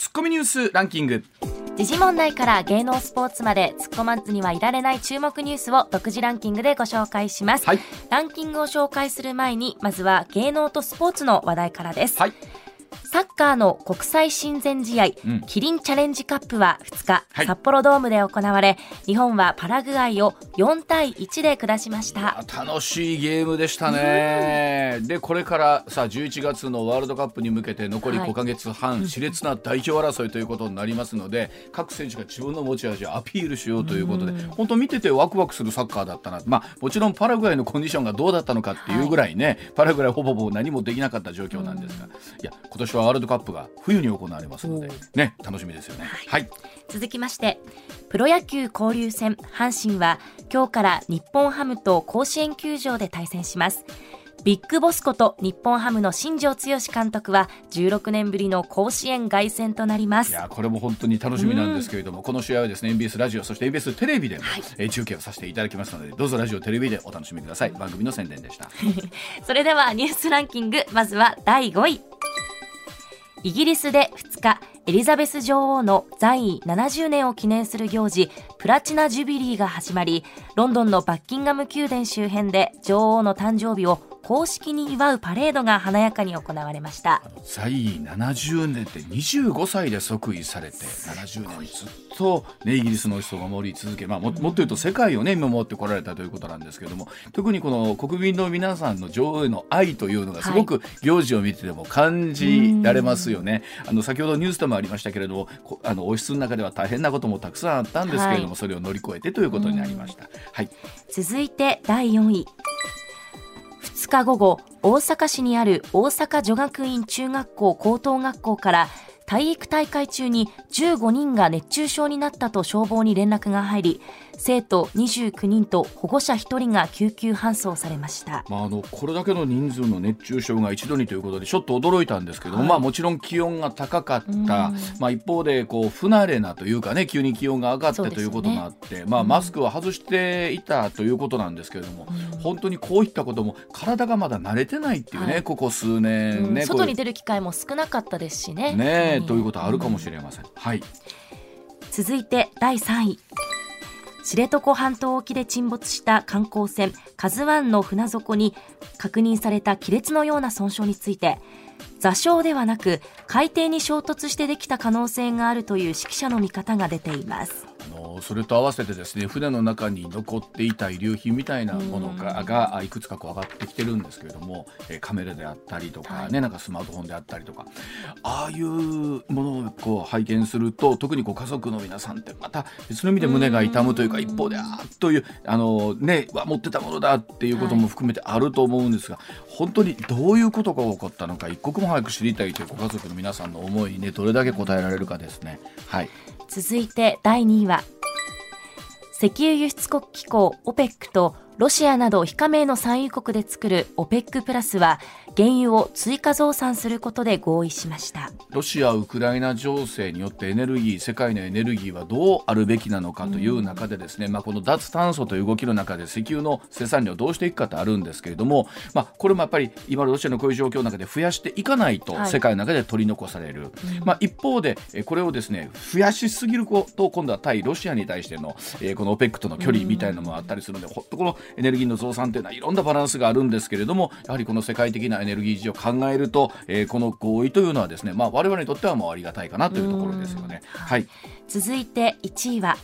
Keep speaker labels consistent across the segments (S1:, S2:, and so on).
S1: ツッコミニュースランキング。
S2: 時事問題から芸能スポーツまで突っ込まずにはいられない注目ニュースを独自ランキングでご紹介します、
S1: はい。
S2: ランキングを紹介する前にまずは芸能とスポーツの話題からです、
S1: はい
S2: サッカーの国際親善試合、
S1: うん。
S2: キリンチャレンジカップは2日、
S1: はい。
S2: 札幌ドームで行われ日本はパラグアイを4対1で下しました。
S1: 楽しいゲームでしたね。で、これからさ、11月のワールドカップに向けて残り
S2: はい。
S1: 5ヶ月半、熾烈な代表争いということになりますので、各選手が自分の持ち味をアピールしようということで、本当見ててワクワクするサッカーだったな。まあ、もちろんパラグアイのコンディションがどうだったのかっていうぐらいね、パラグアイほぼほぼ何もできなかった状況なんですが、いや、今年はワールドカップが冬に行われますので
S2: お、
S1: ね、楽しみですよね。はい。
S2: 続きましてプロ野球交流戦阪神は今日から日本ハムと甲子園球場で対戦します。ビッグボスこと日本ハムの新庄剛志監督は16年ぶりの甲子園凱旋となります。
S1: いやこれも本当に楽しみなんですけれども、この試合はですね NBS ラジオそして NBS テレビでも、えー中継をさせていただきますのでどうぞラジオテレビでお楽しみください。番組の宣伝でした。
S2: それではニュースランキングまずは第5位イギリスで2日エリザベス女王の在位70年を記念する行事プラチナ・ジュビリーが始まりロンドンのバッキンガム宮殿周辺で女王の誕生日を公式に祝うパレードが華やかに行われました
S1: 在位70年って25歳で即位されて70年ずっと、ね、イギリスの人を守り続け、まあ、ももっと言うと世界をね守ってこられたということなんですけれども特にこの国民の皆さんの女王への愛というのがすごく行事を見てても感じられますよね。あの先ほどニュースでもありましたけれどもこあの王室の中では大変なこともたくさんあったんですけれども、
S2: はい
S1: それを乗り越えてということになりました。はい
S2: 続いて第4位2日午後大阪市にある大阪女学院中学校高等学校から体育大会中に15人が熱中症になったと消防に連絡が入り生徒29人と保護者1人が救急搬送されました。
S1: まあ、あのこれだけの人数の熱中症が一度にということでちょっと驚いたんですけども、
S2: はい。
S1: まあ、もちろん気温が高かった、まあ、一方でこう不慣れなというかね急に気温が上がってと
S2: そうですよね
S1: いうことがあって、まあ、マスクは外していたということなんですけれども、本当にこういったことも体がまだ慣れてないっていうね、
S2: はい。
S1: ここ数年ね、
S2: 外に出る機会も少なかったですしね。
S1: ね
S2: うん。
S1: ということはあるかもしれません。はい。
S2: 続いて第3位知床半島沖で沈没した観光船「カズワンの船底に確認された亀裂のような損傷について座礁ではなく海底に衝突してできた可能性があるという指揮者の見方が出ています。
S1: のそれと合わせてですね船の中に残っていた遺留品みたいなものががあいくつかこう上がってきてるんですけれども、えーカメラであったりとか、
S2: はい。
S1: ねなんかスマートフォンであったりとかああいうものをこう拝見すると特にこう家族の皆さんってまた別の意味で胸が痛むというか一方であーっというあのねわ持ってたものだっていうことも含めてあると思うんですが、本当にどういうことが起こったのか一刻も早く知りたいというご家族の皆さんの思いにねどれだけ応えられるかですね。はい
S2: 続いて第2位は。石油輸出国機構 OPEC とロシアなど非加盟の産油国で作る OPEC プラスは原油を追加増産することで合意しました。
S1: ロシア・ウクライナ情勢によってエネルギー世界のエネルギーはどうあるべきなのかという中でですね、まあ、この脱炭素という動きの中で石油の生産量をどうしていくかってあるんですけれども、まあ、これもやっぱり今のロシアのこういう状況の中で増やしていかないと
S2: はい。
S1: 世界の中で取り残される、まあ、一方でえこれをですね増やしすぎること今度は対ロシアに対しての、えーこの OPEC との距離みたいなのもあったりするので、ほっとこのエネルギーの増産というのはいろんなバランスがあるんですけれどもやはりこの世界的なエネルギー事情を考えると、えーこの合意というのはですね、まあ、我々にとってはもうありがたいかなというところですよね。はい
S2: 続いて1位は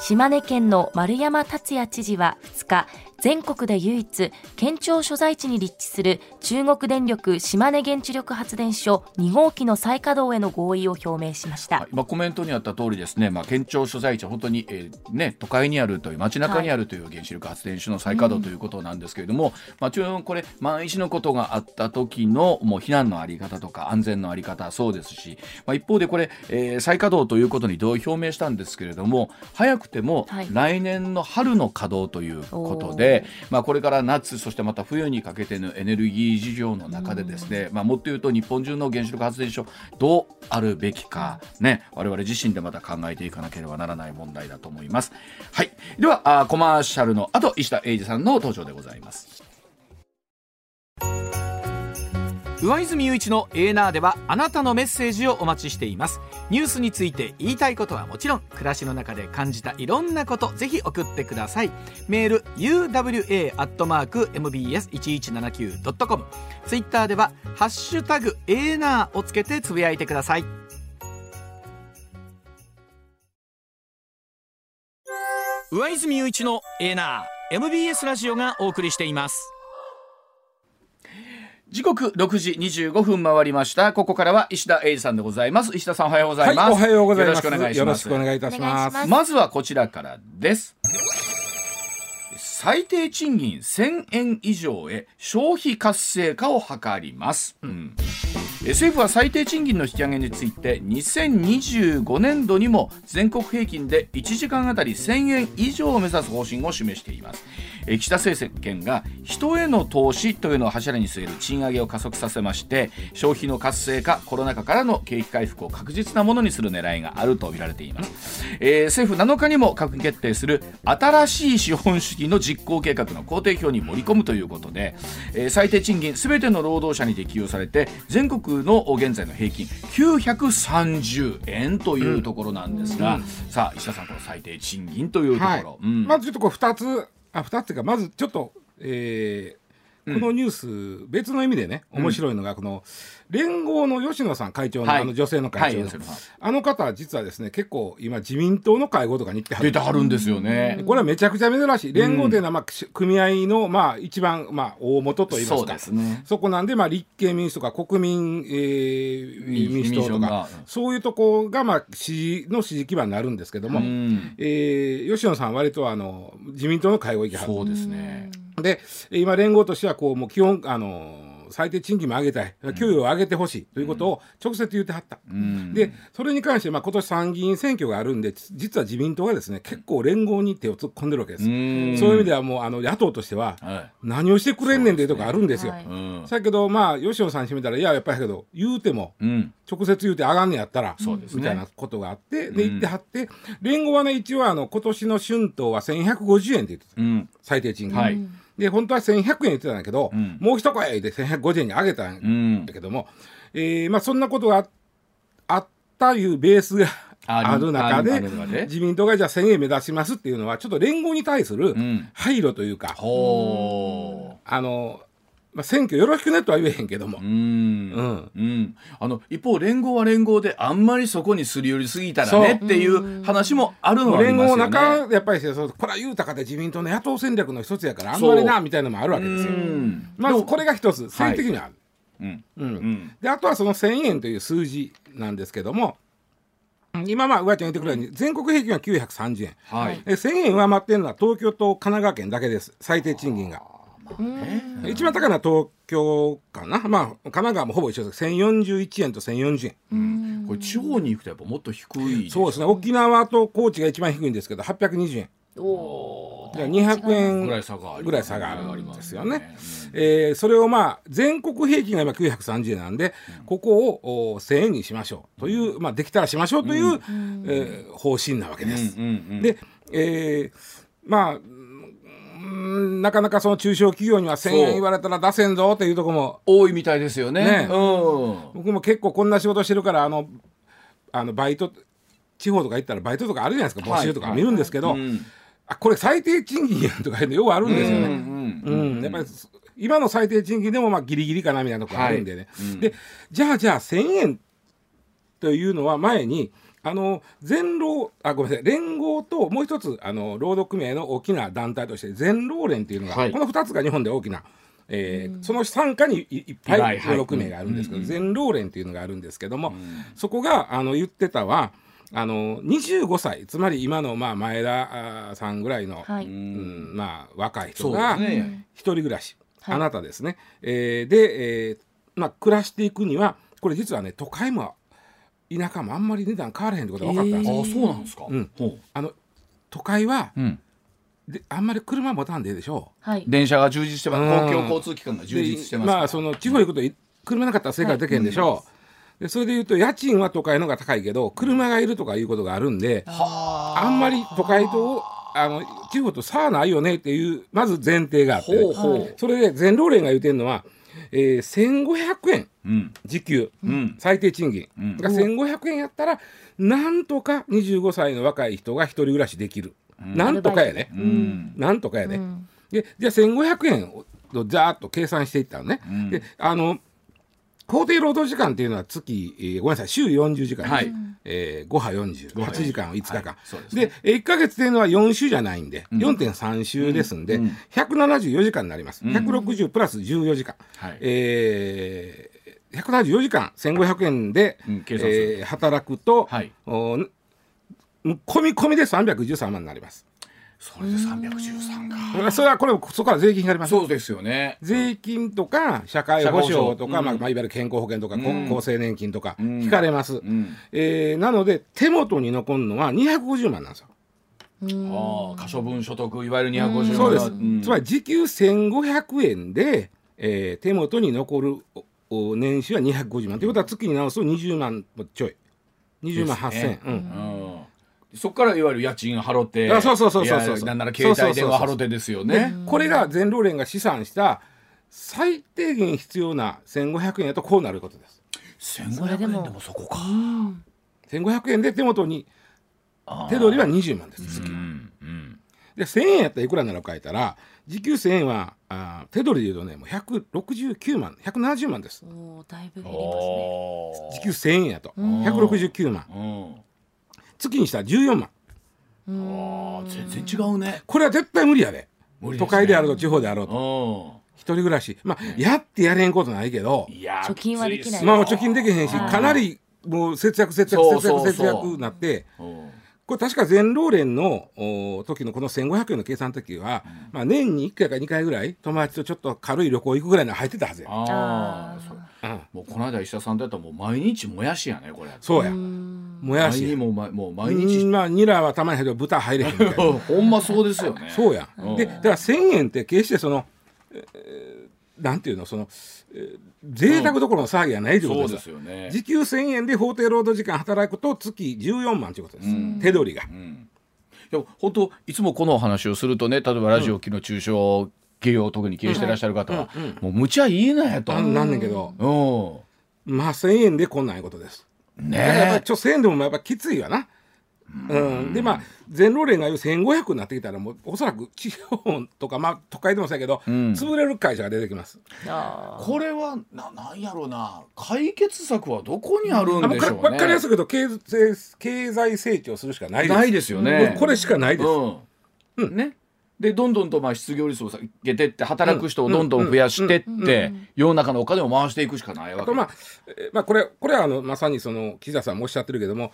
S2: 島根県の丸山達也知事は2日全国で唯一県庁所在地に立地する中国電力島根原子力発電所2号機の再稼働への合意を表明しました、
S1: はい。まあ、コメントにあった通りですね、まあ、県庁所在地は本当に、えーね、都会にあるという街中にあるという原子力発電所の再稼働ということなんですけれども、まあ、中央これ万一のことがあった時のもう避難のあり方とか安全のあり方そうですし、まあ、一方でこれ、えー再稼働ということに同意表明したんですけれども早くても
S2: はい。
S1: 来年の春の稼働ということで、でまあ、これから夏そしてまた冬にかけてのエネルギー事情の中でですね、まあ、もっと言うと日本中の原子力発電所どうあるべきか、ね、我々自身でまた考えていかなければならない問題だと思います。はい、ではあコマーシャルの後石田英二さんの登場でございます。
S3: 上泉雄一のエーナーではあなたのメッセージをお待ちしています。ニュースについて言いたいことはもちろん暮らしの中で感じたいろんなことぜひ送ってください。メール uwa.mbs1179.com ツイッターでは「ハッシュタグエーナー」をつけてつぶやいてください。上泉雄一のエーナー MBS ラジオがお送りしています。
S1: 時刻6時25分回りました。ここからは石田英二さんでございます。石田さんおはようございます、
S4: はい、おはようございます。
S1: よろしくお願いし
S4: よろ
S1: ます
S4: しくお願いいたします。
S1: まずはこちらからです。最低賃金1000円以上へ消費活性化を図ります、うん。え政府は最低賃金の引き上げについて2025年度にも全国平均で1時間あたり1000円以上を目指す方針を示しています。え岸田政権が人への投資というのを柱に据える賃上げを加速させまして消費の活性化コロナ禍からの景気回復を確実なものにする狙いがあると見られています、えー政府7日にも閣議決定する新しい資本主義の実行計画の工程表に盛り込むということで、えー最低賃金すべての労働者に適用されて全国の現在の平均930円というところなんですが、さあ石田さんこの最低賃金というとこ
S4: はい。
S1: ろ、うん。
S4: まずちょっとこう2つあ2つか。まずちょっと、えーこのニュース、別の意味でね面白いのが、この連合の吉野さん会長の、
S1: はい。
S4: あの女性の会長の、あの方は実はですね結構今自民党の会合とかに行ってはる
S1: 出てはるんですよね。
S4: これはめちゃくちゃ珍しい。連合というのは、まあ、し組合の、まあ、一番、まあ、大元といいますか。
S1: そ
S4: そこなんで、まあ、立憲民主とか国民、えー
S1: 民
S4: 民主党とかそういうとこが、まあ、支持の支持基盤になるんですけども、
S1: うん。
S4: えー吉野さんは割とあの自民党の会合行きはる。
S1: そうですね。
S4: で今連合としてはこうもう基本あの最低賃金も上げたい。給与を上げてほしいということを直接言ってはった、
S1: うん。
S4: でそれに関して、まあ、今年参議院選挙があるんで実は自民党がですね結構連合に手を突っ込んでるわけです、
S1: うん。
S4: そういう意味ではもうあの野党としては
S1: はい。
S4: 何をしてくれんねんというとこあるんですよ。
S2: はい。
S1: うん。
S4: だけどまあ吉野さんにしてみたらいややっぱりけど言うても
S1: うん。
S4: 直接言うて上がんねやったら、
S1: そうですね。
S4: みたいなことがあって
S1: うん。
S4: で言ってはって、連合はね一応あの今年の春闘は1150円って言ってた。
S1: うん。
S4: 最低賃金、
S1: はい
S4: で本当は1100円言ってたんだけど、
S1: うん。
S4: もう一声で1150円に上げたん
S1: うん
S4: だけども、えーまあ、そんなことがああったいうベースが
S1: ある
S4: 中で自民党がじゃあ1000円目指しますっていうのはちょっと連合に対する
S1: ん。
S4: 配慮というか、
S1: ほ
S4: あの、まあ、選挙よろしくねとは言えへんけども。
S1: う。うん。うん。あの一方連合は連合であんまりそこにすり寄りすぎたらね
S4: そ
S1: っていう話もあるのはあり
S4: 連合の
S1: ますよね。
S4: 中やっぱりそうこれは言うたかで自民党の野党戦略の一つやからあんまりなみたいなのもあるわけですよ。
S1: うん。
S4: まずこれが一つ政治的にはある。
S1: うん。
S4: うん。
S1: うん。
S4: であとはその1000円という数字なんですけども今まあ上ちゃん言ってくれるように全国平均は930円。
S1: はい。
S4: え1000円上回ってるのは東京と神奈川県だけです。最低賃金が一番高いのは東京かな。まあ神奈川もほぼ一緒です。1041円と1040円。
S1: これ地方に行くとやっぱもっと低い
S4: そうですね。沖縄と高知が一番低いんですけど820円。
S2: お
S4: だから200円
S1: ぐらい差があ
S4: るんですよね。
S1: うん。
S4: えーそれをまあ全国平均が今930円なんで、ここをお1000円にしましょう。という、まあ、できたらしましょうという、えー方針なわけです。
S1: うんうんうん。
S4: で、えーまあうんなかなかその中小企業には1000
S1: そう。
S4: 円言われたら出せんぞっていうところも。
S1: 多いみたいですよね。
S4: ね。
S1: うん。
S4: 僕も結構こんな仕事してるからあのあのバイト地方とか行ったらバイトとかあるじゃないですか。募集とか見るんですけど、
S1: うん。
S4: あこれ最低賃金やんとかいうのよくあるんですよね。
S1: うん。
S4: うん、やっぱり今の最低賃金でもまあギリギリかなみたいなところあるんでね、
S1: はい。うん
S4: でじゃあじゃあ1000円というのは前にあの全労あごめんなさい連合ともう一つあの労働組合の大きな団体として全労連っていうのが、
S1: はい。
S4: この2つが日本で大きな、えーその傘下にいいっぱ
S1: はいはい。
S4: い労働組合があるんですけど、
S1: うん
S4: 全労連っていうのがあるんですけども、そこがあの言ってたはあの25歳つまり今のまあ前田さんぐらいの、
S2: はい。
S4: うんまあ、若い人が一人暮らし、
S2: はい。
S4: あなたですね、えーで、えーまあ、暮らしていくにはこれ実はね都会も田舎もあんまり値段変わらへんってことが分かったんです。よ、
S1: あそうなんですか？
S4: うん。
S1: ほ
S4: あの都会は
S1: ううん。
S4: であんまり車持たんでいいでしょ。
S2: はい。
S1: 電車が充実してます。
S4: うん。
S1: 公共交通機関が
S4: う
S1: 充実してます。
S4: まあその地方行くとい車なかったら生活できへんでしょ。う、でそれでいうと家賃は都会の方が高いけど車がいるとかいうことがあるんであ。んまり都会とあの地方と差はないよねっていうまず前提があって、
S1: ほうほう。
S4: それで全労連が言うてるのはえー、1500円。
S1: うん。
S4: 時給、
S1: うん。
S4: 最低賃金、
S1: うん。
S4: が1500円やったらなんとか25歳の若い人が一人暮らしできる、なんとかやね、
S1: うん。
S4: なんとかやで、
S2: うん。
S4: でじゃあ1500円をざーっと計算していったのね、
S1: ん。
S4: であの法定労働時間っていうのは月、えーごめんなさい週40時間
S1: はい。
S4: えー、5波40
S1: 5波
S4: 8時間を5日間、
S1: はい。でね。
S4: えー1か月っていうのは4週じゃないんで、4.3週ですんで、
S1: うん。
S4: 174時間になります、160プラス14時間、
S1: はい。
S4: えー、174時間1500円で、
S1: うん
S4: えー働くと、
S1: はい。
S4: おん込み込みで313万になります。
S1: それで313か。
S4: それはこれそこから税金になります。
S1: そうですよね。
S4: 税金とか社会保障とか、まあまあ、いわゆる健康保険とか、厚生年金とか
S1: ん。
S4: 引かれます、
S1: うん。
S4: えーなので手元に残るのは250万なんですよ、
S1: ああ可処分所得いわゆる250万。
S4: そうです、
S1: ん。
S4: つまり時給1500円で、えー手元に残るおお年収は250万。ということは月に直すと20万ちょい。20万8000円、うん
S1: そこからいわゆる家賃払って
S4: あそうそうそうそうそう。
S1: いやなんなら携帯電話払ってですよね。
S4: これが全労連が試算した最低限必要な1500円やとこうなることです。
S1: 1500円でもそこか。
S4: 1500円で手元に手取りは20万です。月、
S1: うんうん。
S4: で1000円やったらいくらなのか言ったら時給1000円はあー手取りで言うとねもう169万170万です。
S2: おーだいぶ減りますね。
S4: 時給1000円やと。169万。
S1: うん
S4: 月にしたら14万。
S1: あー全然違うね。
S4: これは絶対無理やで。
S1: 無理ですね。
S4: 都会であろうと地方であろうと。
S1: う
S4: 一人暮らし。まあやってやれんことないけど。
S2: 貯金はできない。
S4: まあ貯金できへんし
S2: はい
S4: かなりもう節約節約節約節約になって。
S1: うん
S4: これ確か全労連のお時のこの1500円の計算の時は、まあ、年に1回か2回ぐらい友達とちょっと軽い旅行行くぐらいの入ってたはずや、
S1: あ
S2: あ
S1: あそれ
S4: うん、
S1: もうこの間石田さんとやったらもう毎日もやしやねこれ。
S4: そうや。
S2: うん
S4: もや。し
S1: もうまもう毎
S4: うん
S1: 日
S4: まあニラはたまに入るけど豚入れへんみたいな。
S1: ほんまそうですよね。
S4: そうや、
S1: うん。
S4: でだから1,000円って決してその、えーなんていうのその、えー贅沢どころの騒ぎがないというこ
S1: そう
S4: とで
S1: ですすよね。
S4: 時給1,000円で法定労働時間働くと月14万ということです、手取りが、
S1: でも本当いつもこのお話をするとね例えばラジオ機の中小企業を特に経営してらっしゃる方は、もう無茶いいなやと、
S4: なんねんけど、
S1: うん。
S4: まあ1,000円でこんなんいうことです。
S1: ね
S4: だからやっぱちょ1000円でもやっぱきついわな。うん、でまあ全労連が言う1500になってきたらもうおそらく地方とかまあ都会でもそうやけど、
S1: ん。
S4: 潰れる会社が出てきます。
S1: これはななんやろうな。解決策はどこにある
S4: あのか
S1: んでしょうね。
S4: 分かりやすく言うと経済経済成長するしかないです。
S1: ないですよね。
S4: これしかないです。
S1: うん。ね。でどんどんとまあ失業率を下げてって働く人をどんどん増やしてって世の中のお金を回していくしかないわけ。
S4: あとまあ、えーまあこれこれはあのまさにその岸田さんもおっしゃってるけども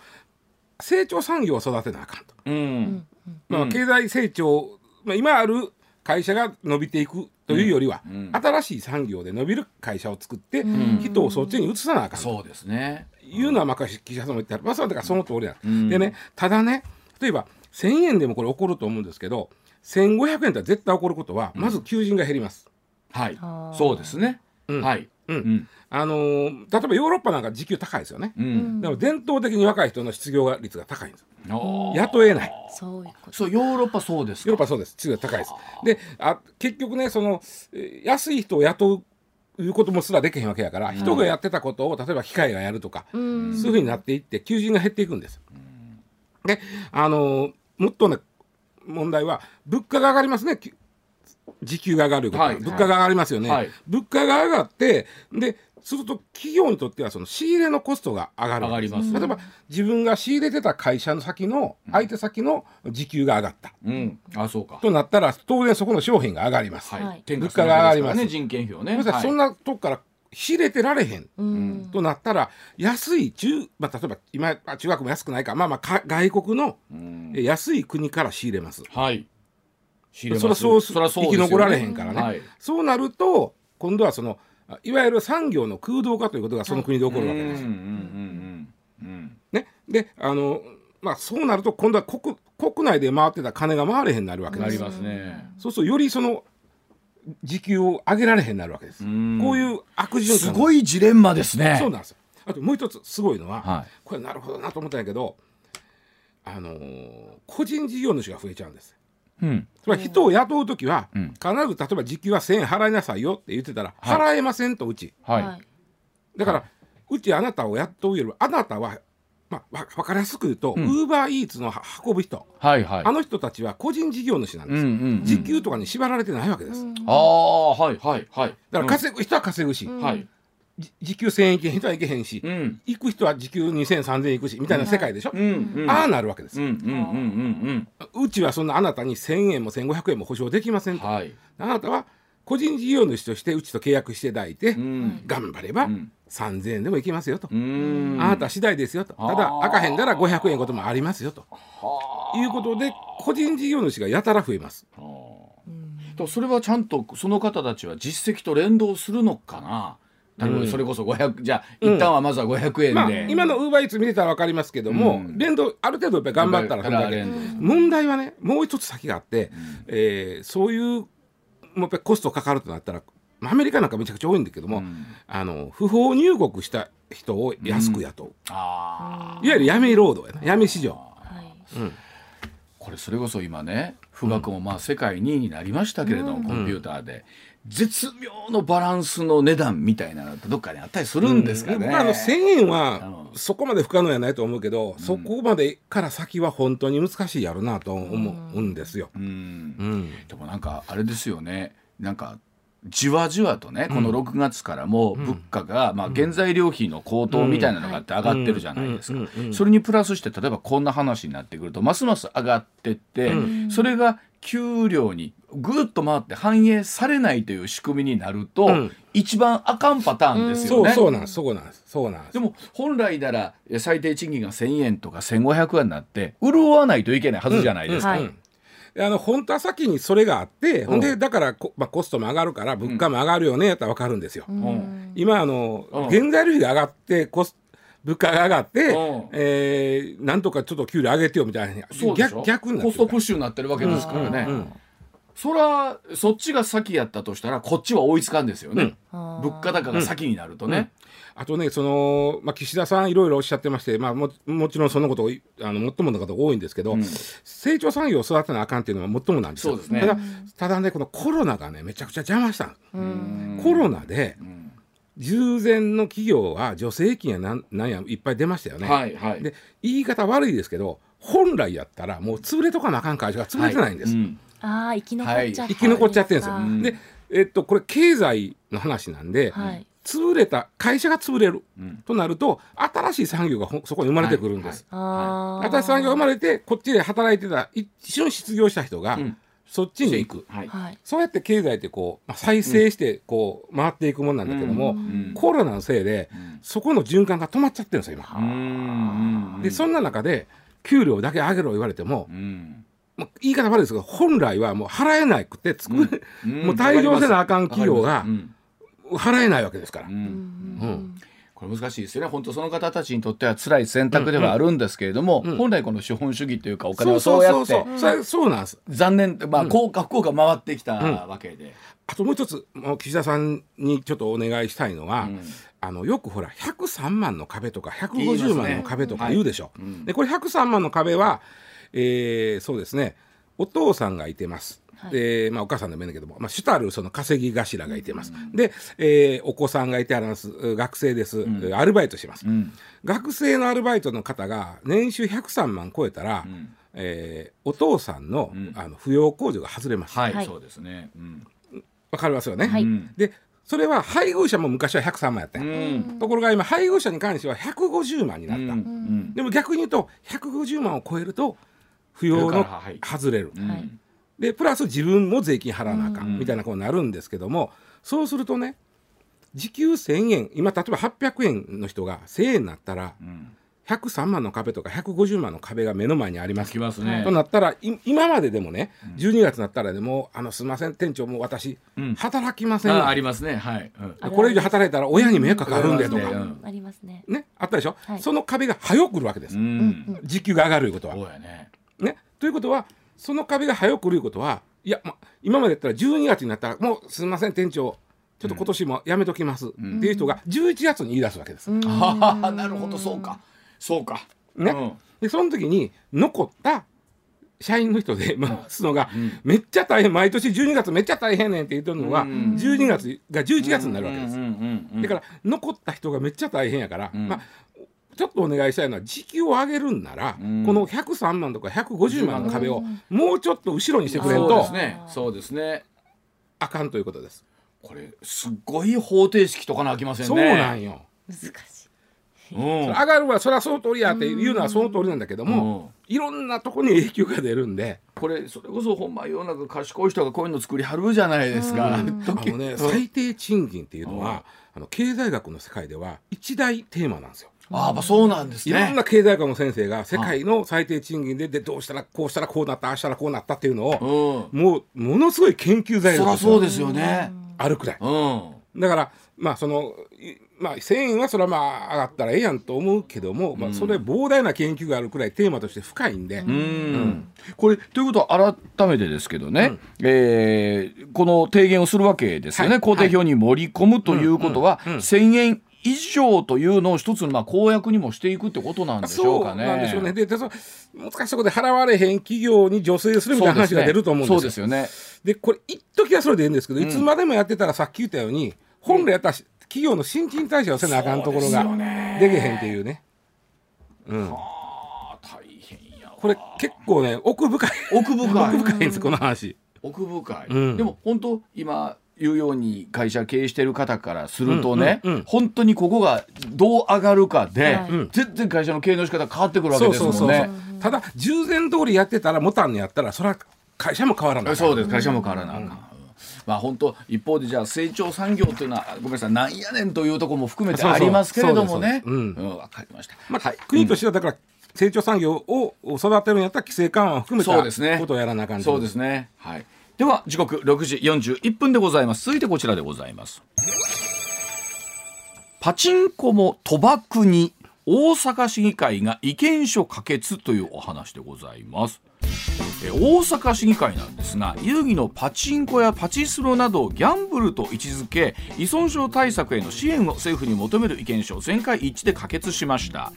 S4: 成長産業を育てなあかんと。
S1: うん。
S4: まあ、経済成長、まあ、今ある会社が伸びていくというよりは、
S1: ん。
S4: 新しい産業で伸びる会社を作って、人をそっちに移さなあかんと。
S1: そうですね。
S4: いうのは、まあ、岸田さんも言ってある、まあ、そだからその通りだ、
S1: ん。
S4: でねただね例えば1000円でもこれ起こると思うんですけど1500円って絶対起こることは、まず求人が減ります。
S1: はい。そうですね。
S4: うん。
S1: はい
S4: うん
S1: うん
S4: あのー例えばヨーロッパなんか時給高いですよね。
S1: うん
S4: でも伝統的に若い人の失業率が高いんです。雇えない。
S2: そういうこと
S1: そうヨーロッパそうですか？
S4: ヨーロッパそうです。失業率高いです。で、あ結局ね、そのえー安い人を雇ういうこともすらできへんわけやから、人がやってたことを例えば機械がやるとか、
S2: うん
S4: そういうふうになっていって求人が減っていくんです。で、あのーもっとね問題は物価が上がりますね。き時給が上がること、
S1: はい
S4: 物価が上がりますよね、
S1: はい。
S4: 物価が上がってですると企業にとってはその仕入れのコストが上がる。
S1: 上がります。
S4: 例えば自分が仕入れてた会社の先の相手先の時給が上がった、
S1: うん。あそうか。
S4: となったら当然そこの商品が上がります、
S1: はい、
S4: 物価が上がります。
S1: ね人件費をね。はい。
S4: そんなとこから仕入れてられへん。
S2: うん。
S4: となったら安い中、まあ、例えば今あ中学も安くないか。まあまあか外国の安い国から仕入れます。
S1: はい仕入れ
S4: そ
S1: ます
S4: らそ
S1: らそう
S4: 生き残られへんからね、
S1: はい。
S4: そうなると今度はそのあいわゆる産業の空洞化ということがその国で起こるわけです。ね、であの、まあ、そうなると今度は国国内で回ってた金が回れへんなるわけです。
S1: なりますね。
S4: そうするとよりその時給を上げられへんなるわけです。
S1: ん。
S4: こういう悪循環
S1: すごいジレンマですね。
S4: そうなんですよ。あともう一つすごいのは、
S1: はい。
S4: これなるほどなと思ったんやけど、あのー個人事業主が増えちゃうんです。
S1: うん。
S4: つまり人を雇う時は、
S1: うん。
S4: 必ず例えば時給は1000円払いなさいよって言ってたら、
S1: はい。
S4: 払えませんとうち。
S1: はい。
S4: だから、うちあなたを雇うよりあなたは、まあ、わ分かりやすく言うとウ
S1: ん。
S4: ーバーイーツのは運ぶ人、
S1: はいはい。
S4: あの人たちは個人事業主なんです、
S1: うんうんうん。
S4: 時給とかに縛られてないわけです、
S1: ああはいはいはい。
S4: だから稼ぐ人は稼ぐし、
S1: うん。はい。
S4: じ時給1000円いけへん人はいけへんし、
S1: うん。
S4: 行く人は時給2000、3000円行くしみたいな世界でしょ、
S1: うん。うん。
S4: ああなるわけです、
S1: う
S4: ちはそんなあなたに1000円も1500円も保証できませんと、
S1: うんはい。
S4: あなたは個人事業主としてうちと契約していただいて、
S1: うん。
S4: 頑張れば
S1: うん。
S4: 3000円でもいきますよと、
S1: うん。
S4: あなた次第ですよと。ただ
S1: あー
S4: 赤へんだら500円こともありますよと。いうことで個人事業主がやたら増えます。
S1: とそれはちゃんとその方たちは実績と連動するのかな？例えばそれこそ500じゃあ一旦はまずは500円で、
S4: まあ今のウーバーイーツ見てたら分かりますけども、
S1: うん。
S4: 連動ある程度やっぱり頑張ったらそれだけ。問題はねもう一つ先があって、えーそういうもうやっぱりコストかかるとなったらまあアメリカなんかめちゃくちゃ多いんだけども、
S1: ん。
S4: あの不法入国した人を安く雇う、
S1: ああ
S4: いわゆる闇労働やな。闇市場、
S2: はい。
S1: これそれこそ今ね富岳もまあ世界2位になりましたけれども、コンピューターで絶妙のバランスの値段みたいなのってどっかにあったりするんですかね、
S4: で僕はあの1000円は
S1: うん。
S4: そこまで不可能やないと思うけど、そこまでから先は本当に難しいやろなと思うんですよ。
S1: うん。
S4: うん。
S1: でもなんかあれですよね。なんかじわじわとねこの6月からも物価が、まあ、原材料費の高騰みたいなのがあって上がってるじゃないですか。
S4: うん。うん。うん。
S1: それにプラスして例えばこんな話になってくるとますます上がってって、それが給料にぐっと回って反映されないという仕組みになると、
S4: うん。
S1: 一番あかんパターンです
S4: そ
S1: よね。
S4: うそうなんです。そうなんです。そうなんです。
S1: でも本来ならえ最低賃金が1,000円とか1,500円になって潤わないといけないはずじゃないですか。
S2: はい
S4: うん。であの本当は先にそれがあって、ほんでだからこ、まあ、コストも上がるから物価も上がるよねやったら分かるんですよ。
S1: うん。
S4: 今あの、
S1: うん。
S4: 原材料費が上がってコス物価が上がって、
S1: うん。
S4: えーなんとかちょっと給料上げてよみたいな。逆逆になってる。
S1: コストプッシュになってるわけですからね。
S4: うんうん
S1: そらそっちが先やったとしたらこっちは追いつかんですよね。
S2: あー。
S1: 物価高が先になるとね。
S4: あとねその、まあ、岸田さんいろいろおっしゃってまして、まあ、ももちろんそのことをあの最もの方多いんですけど、
S1: うん。
S4: 成長産業を育てなあかんっていうのは最もなんですよ。
S1: そうですね。
S4: ただただねこのコロナがねめちゃくちゃ邪魔したんです。コロナで
S1: ん
S4: 従前の企業は助成金やなんなんやいっぱい出ましたよね。
S1: はいはい。
S4: で言い方悪いですけど本来やったらもう潰れとかなあかん会社が潰れてないんです。
S1: うん
S2: あー生き残っちゃった、
S1: はい
S4: 生き残っちゃってるんですよ。
S2: はい
S4: で、えっと、これ経済の話なんで、
S2: はい
S4: 潰れた会社が潰れる、
S1: ん
S4: となると新しい産業がほそこに生まれてくるんです。
S2: あー
S4: 新しい産業が生まれてこっちで働いてた一瞬失業した人が、
S1: ん
S4: そっちに行く。
S1: はい。
S2: はい。
S4: そうやって経済ってこう、まあ、再生してこう回っていくもんなんだけども、
S1: ん。
S4: コロナのせいで、そこの循環が止まっちゃってるんですよ今。
S1: うん。うん。
S4: でそんな中で給料だけ上げろ言われても、
S1: うん。
S4: まあ、言い方悪いですけど本来はもう払えなくて作れ、
S1: うん。
S4: もう退場せなあかん企業が
S1: うん。
S4: 払えないわけですから。
S1: うん。
S4: うん
S1: これ難しいですよね。本当その方たちにとっては辛い選択ではあるんですけれども、本来この資本主義というかお金
S4: そう
S1: を
S4: そう
S1: そうやって
S4: そうそう、それそうなんです。
S1: 残念まあ効果不幸が回ってきたわけで、
S4: あともう一つもう岸田さんにちょっとお願いしたいのは、
S1: ん。
S4: あのよくほら103万の壁とか150
S1: 言いますね
S4: 万の壁とか
S1: はい。
S4: 言うでしょ。でこれ103万の壁は、えーそうですねお父さんがいてます。でまあ、お母さんでもいいんだけども、まあ、主たるその稼ぎ頭がいてます、で、えーお子さんがいてあります学生です、アルバイトします、
S1: ん。
S4: 学生のアルバイトの方が年収103万超えたら、えーお父さんの,、あの扶養控除が外れます。
S1: はい、
S2: はい。
S1: そうですね、うん。
S4: わかりますよね？
S2: はい。
S1: うん。
S4: でそれは配偶者も昔は103万やった
S1: うん。
S4: ところが今配偶者に関しては150万になった、
S1: うん。
S4: でも逆に言うと150万を超えると扶養の外れる、
S1: うん。
S2: はい。
S4: でプラス自分も税金払わなあかんみたいなことになるんですけどもそうするとね時給1000円今例えば800円の人が1000円になったら
S1: ん。
S4: 103万の壁とか150万の壁が目の前にあります。
S1: きますね。
S4: となったらい今まででもね12月になったらでもあのすみません店長もう私、
S1: うん。
S4: 働きませんわ
S1: あありますね。はい、うん。
S4: これ以上働いたら親に迷惑かかるんでとか、
S1: うん
S2: ありますね。
S4: ね、あったでしょ、
S2: はい。
S4: その壁が早く来るわけです、
S1: うん。
S4: 時給が上がるいうことは。
S1: そうやね
S4: ね、ということはその壁が早く来るいうことはいや、ま、今までやったら12月になったらもうすみません店長ちょっと今年もやめときます、っていう人が11月に言い出すわけです。
S1: ああなるほどそうか。そうか。
S4: ね。
S1: うん。
S4: でその時に残った社員の人で 回すのが、めっちゃ大変毎年12月めっちゃ大変ねんって言ってるのが、
S1: うん。
S4: 12月が11月になるわけです。
S1: うんうんうんうん
S4: だから残った人がめっちゃ大変やから、
S1: ん。
S4: まあちょっとお願いしたいのは時給を上げるんなら、
S1: ん。
S4: この103万とか150万の壁をもうちょっと後ろにしてくれん
S1: そう
S4: と
S1: ですね。そうですね。
S4: あかんということです。
S1: これすっごい方程式とかなあきませんね。
S4: そうなんよ。
S2: 難しい。
S1: うん。
S4: 上がるわそれはその通りやっていうのはその通りなんだけども、いろんなとこに影響が出るんで、
S1: これそれこそほんま世の中賢い人がこういうの作りはるじゃないですか。
S4: あのね最低賃金っていうのは、あの経済学の世界では一大テーマなんですよ。
S1: ああまあそうなんですね。
S4: いろんな経済学の先生が世界の最低賃金ででどうしたらこうしたらこうなったああしたらこうなったっていうのを、
S1: うん。
S4: もうものすごい研究材
S1: そ
S4: 料
S1: りゃそうですよね。
S4: あるくらい。
S1: うん。
S4: だからまあそのいまあ1000円はそれはまあ上がったらええやんと思うけども、まあ、それ膨大な研究があるくらいテーマとして深いんで、
S1: うん。これということは改めてですけどね、えーこの提言をするわけですよね、
S4: はい。
S1: 工程表に盛り込むということは、
S4: うん。うん。うん。
S1: 1000円以上というのを一つのまあ公約にもしていくってことなんでしょうかね。
S4: そうなんでしょうね。で、でそ難しいところで払われへん企業に助成するみたいな話が出ると思うんですよ。
S1: そうですよね。
S4: でこれ一時はそれでいいんですけど、いつまでもやってたらさっき言ったように本来やったら企業の新陳代謝をせなあかんところができへんっていうね。うん、
S1: あー大変やわ
S4: これ結構ね奥深い
S1: 奥深い
S4: 奥深いんですこの話。
S1: 奥深い、
S4: うん
S1: でも本当今言うように会社経営してる方からするとね、
S4: うんうんうん。
S1: 本当にここがどう上がるかで、
S2: はい。
S4: うん。
S1: 全然会社の経営の仕方変わってくるわけ
S4: そう
S1: です
S4: そうそう
S1: もんね。
S4: ただ従前通りやってたら持たんのやったらそれは会社も変わらない。
S1: そうです。会社も変わらなあかん、まあ本当一方でじゃあ成長産業というのはごめんなさいなんやねんというところも含めて
S4: そうそう
S1: ありますけれどもね。
S4: そう
S1: ん。わかりました、
S4: まあ
S1: はい。
S4: 国としてはだから成長産業を育てるんやったら規制緩和を含めた
S1: そうですね。
S4: ことをやらなあかんと。
S1: そうですね。はいでは時刻6時41分でございます。続いてこちらでございます。パチンコも賭博に大阪市議会が意見書可決というお話でございます。え大阪市議会なんですが遊戯のパチンコやパチスロなどをギャンブルと位置づけ依存症対策への支援を政府に求める意見書を全会一致で可決しました。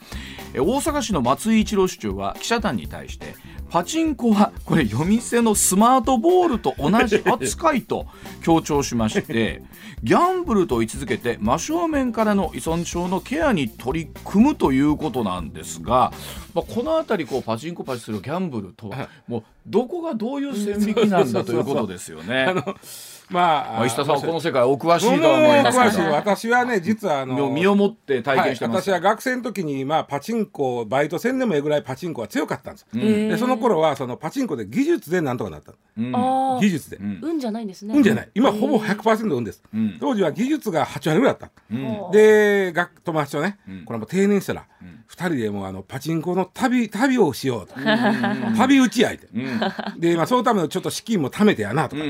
S1: え大阪市の松井一郎市長は記者団に対してパチンコはこれ夜店のスマートボールと同じ扱いと強調しましてギャンブルと位置づけて真正面からの依存症のケアに取り組むということなんですが、まあ、この辺りこうパチンコパチスロギャンブルとはもうどこがどういう線引きなんだということですよね。
S4: まあ
S1: まあ石田さんはこの世界お詳しいとは思いますけど
S4: 私はね実はあの
S1: 身をもって体験してます。
S4: はい、私は学生の時に、まあ、パチンコバイトせんでもええぐらいパチンコは強かったんです、
S1: ん。
S4: でその頃はそのパチンコで技術でなんとかなった
S1: うん。
S2: あ
S4: 技術で、
S1: ん。
S2: 運じゃないんですね。
S4: 運じゃない。今ほぼ100%運です、
S1: ん。
S4: 当時は技術が8割ぐらいだった、
S1: うん。
S4: で学友達とね、
S1: ん。
S4: これもう定年したら、二人でもうあのパチンコの旅旅をしようと、旅打ち合いで、
S1: うん。
S4: で、まあ、そのためのちょっと資金も貯めてやなとか、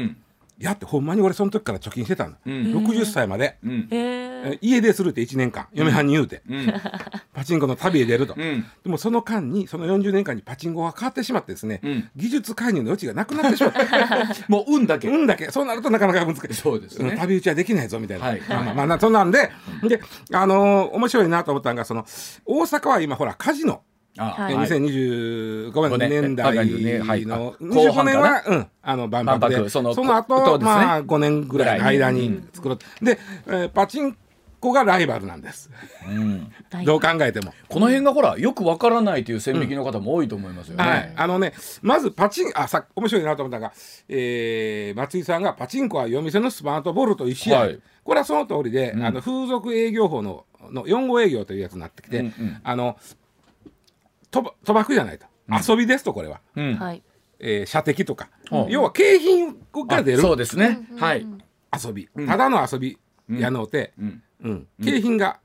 S1: うん
S4: やってほんまに俺その時から貯金してたの、
S1: ん。
S4: 60歳まで、
S1: うん。
S2: へ
S4: え家でするって1年間。嫁はんに言うて、
S1: うん。
S4: パチンコの旅へ出ると、
S1: うん。
S4: でもその間にその40年間にパチンコが変わってしまってですね、
S1: うん。
S4: 技術介入の余地がなくなってしまった
S1: もう運だけ。
S4: 運だけ。そうなるとなかなか難しい。
S1: そうですね。
S4: ん旅打ちはできないぞみたいな、
S1: はい
S4: まあまあまあなそんなんで、であのー面白いなと思ったのがその大阪は今ほらカジノ
S1: あ
S2: はい。
S4: え2025
S1: 五年
S4: 年代
S1: あねはい。
S4: の
S1: あ後
S4: 25年は、うん、あの万博で。
S1: 万博その
S4: その後
S1: ね。
S4: まあ5年ぐらいの間に作ろう。で、えーパチンコがライバルなんです。
S1: うん。
S2: ー
S4: どう考えても。
S1: この辺がほらよくわからないという線引きの方も多いと思いますよね。
S4: はい、あのねまずパチンあさ面白いなと思ったのが、えー松井さんがパチンコは夜店のスマートボールと一緒や、
S1: はい。
S4: これはその通りで、あの風俗営業法のの4号営業というやつになってきて、
S1: うんうん。
S4: あの賭博賭博じゃないと、遊びですとこれは、
S1: うん。
S2: はい。
S4: えー射的とか、
S1: う。ん
S4: 要は景品が出る。
S1: あそうですね。はい。
S4: 遊び、ただの遊びやのうて、
S1: うん。
S4: うん。景品が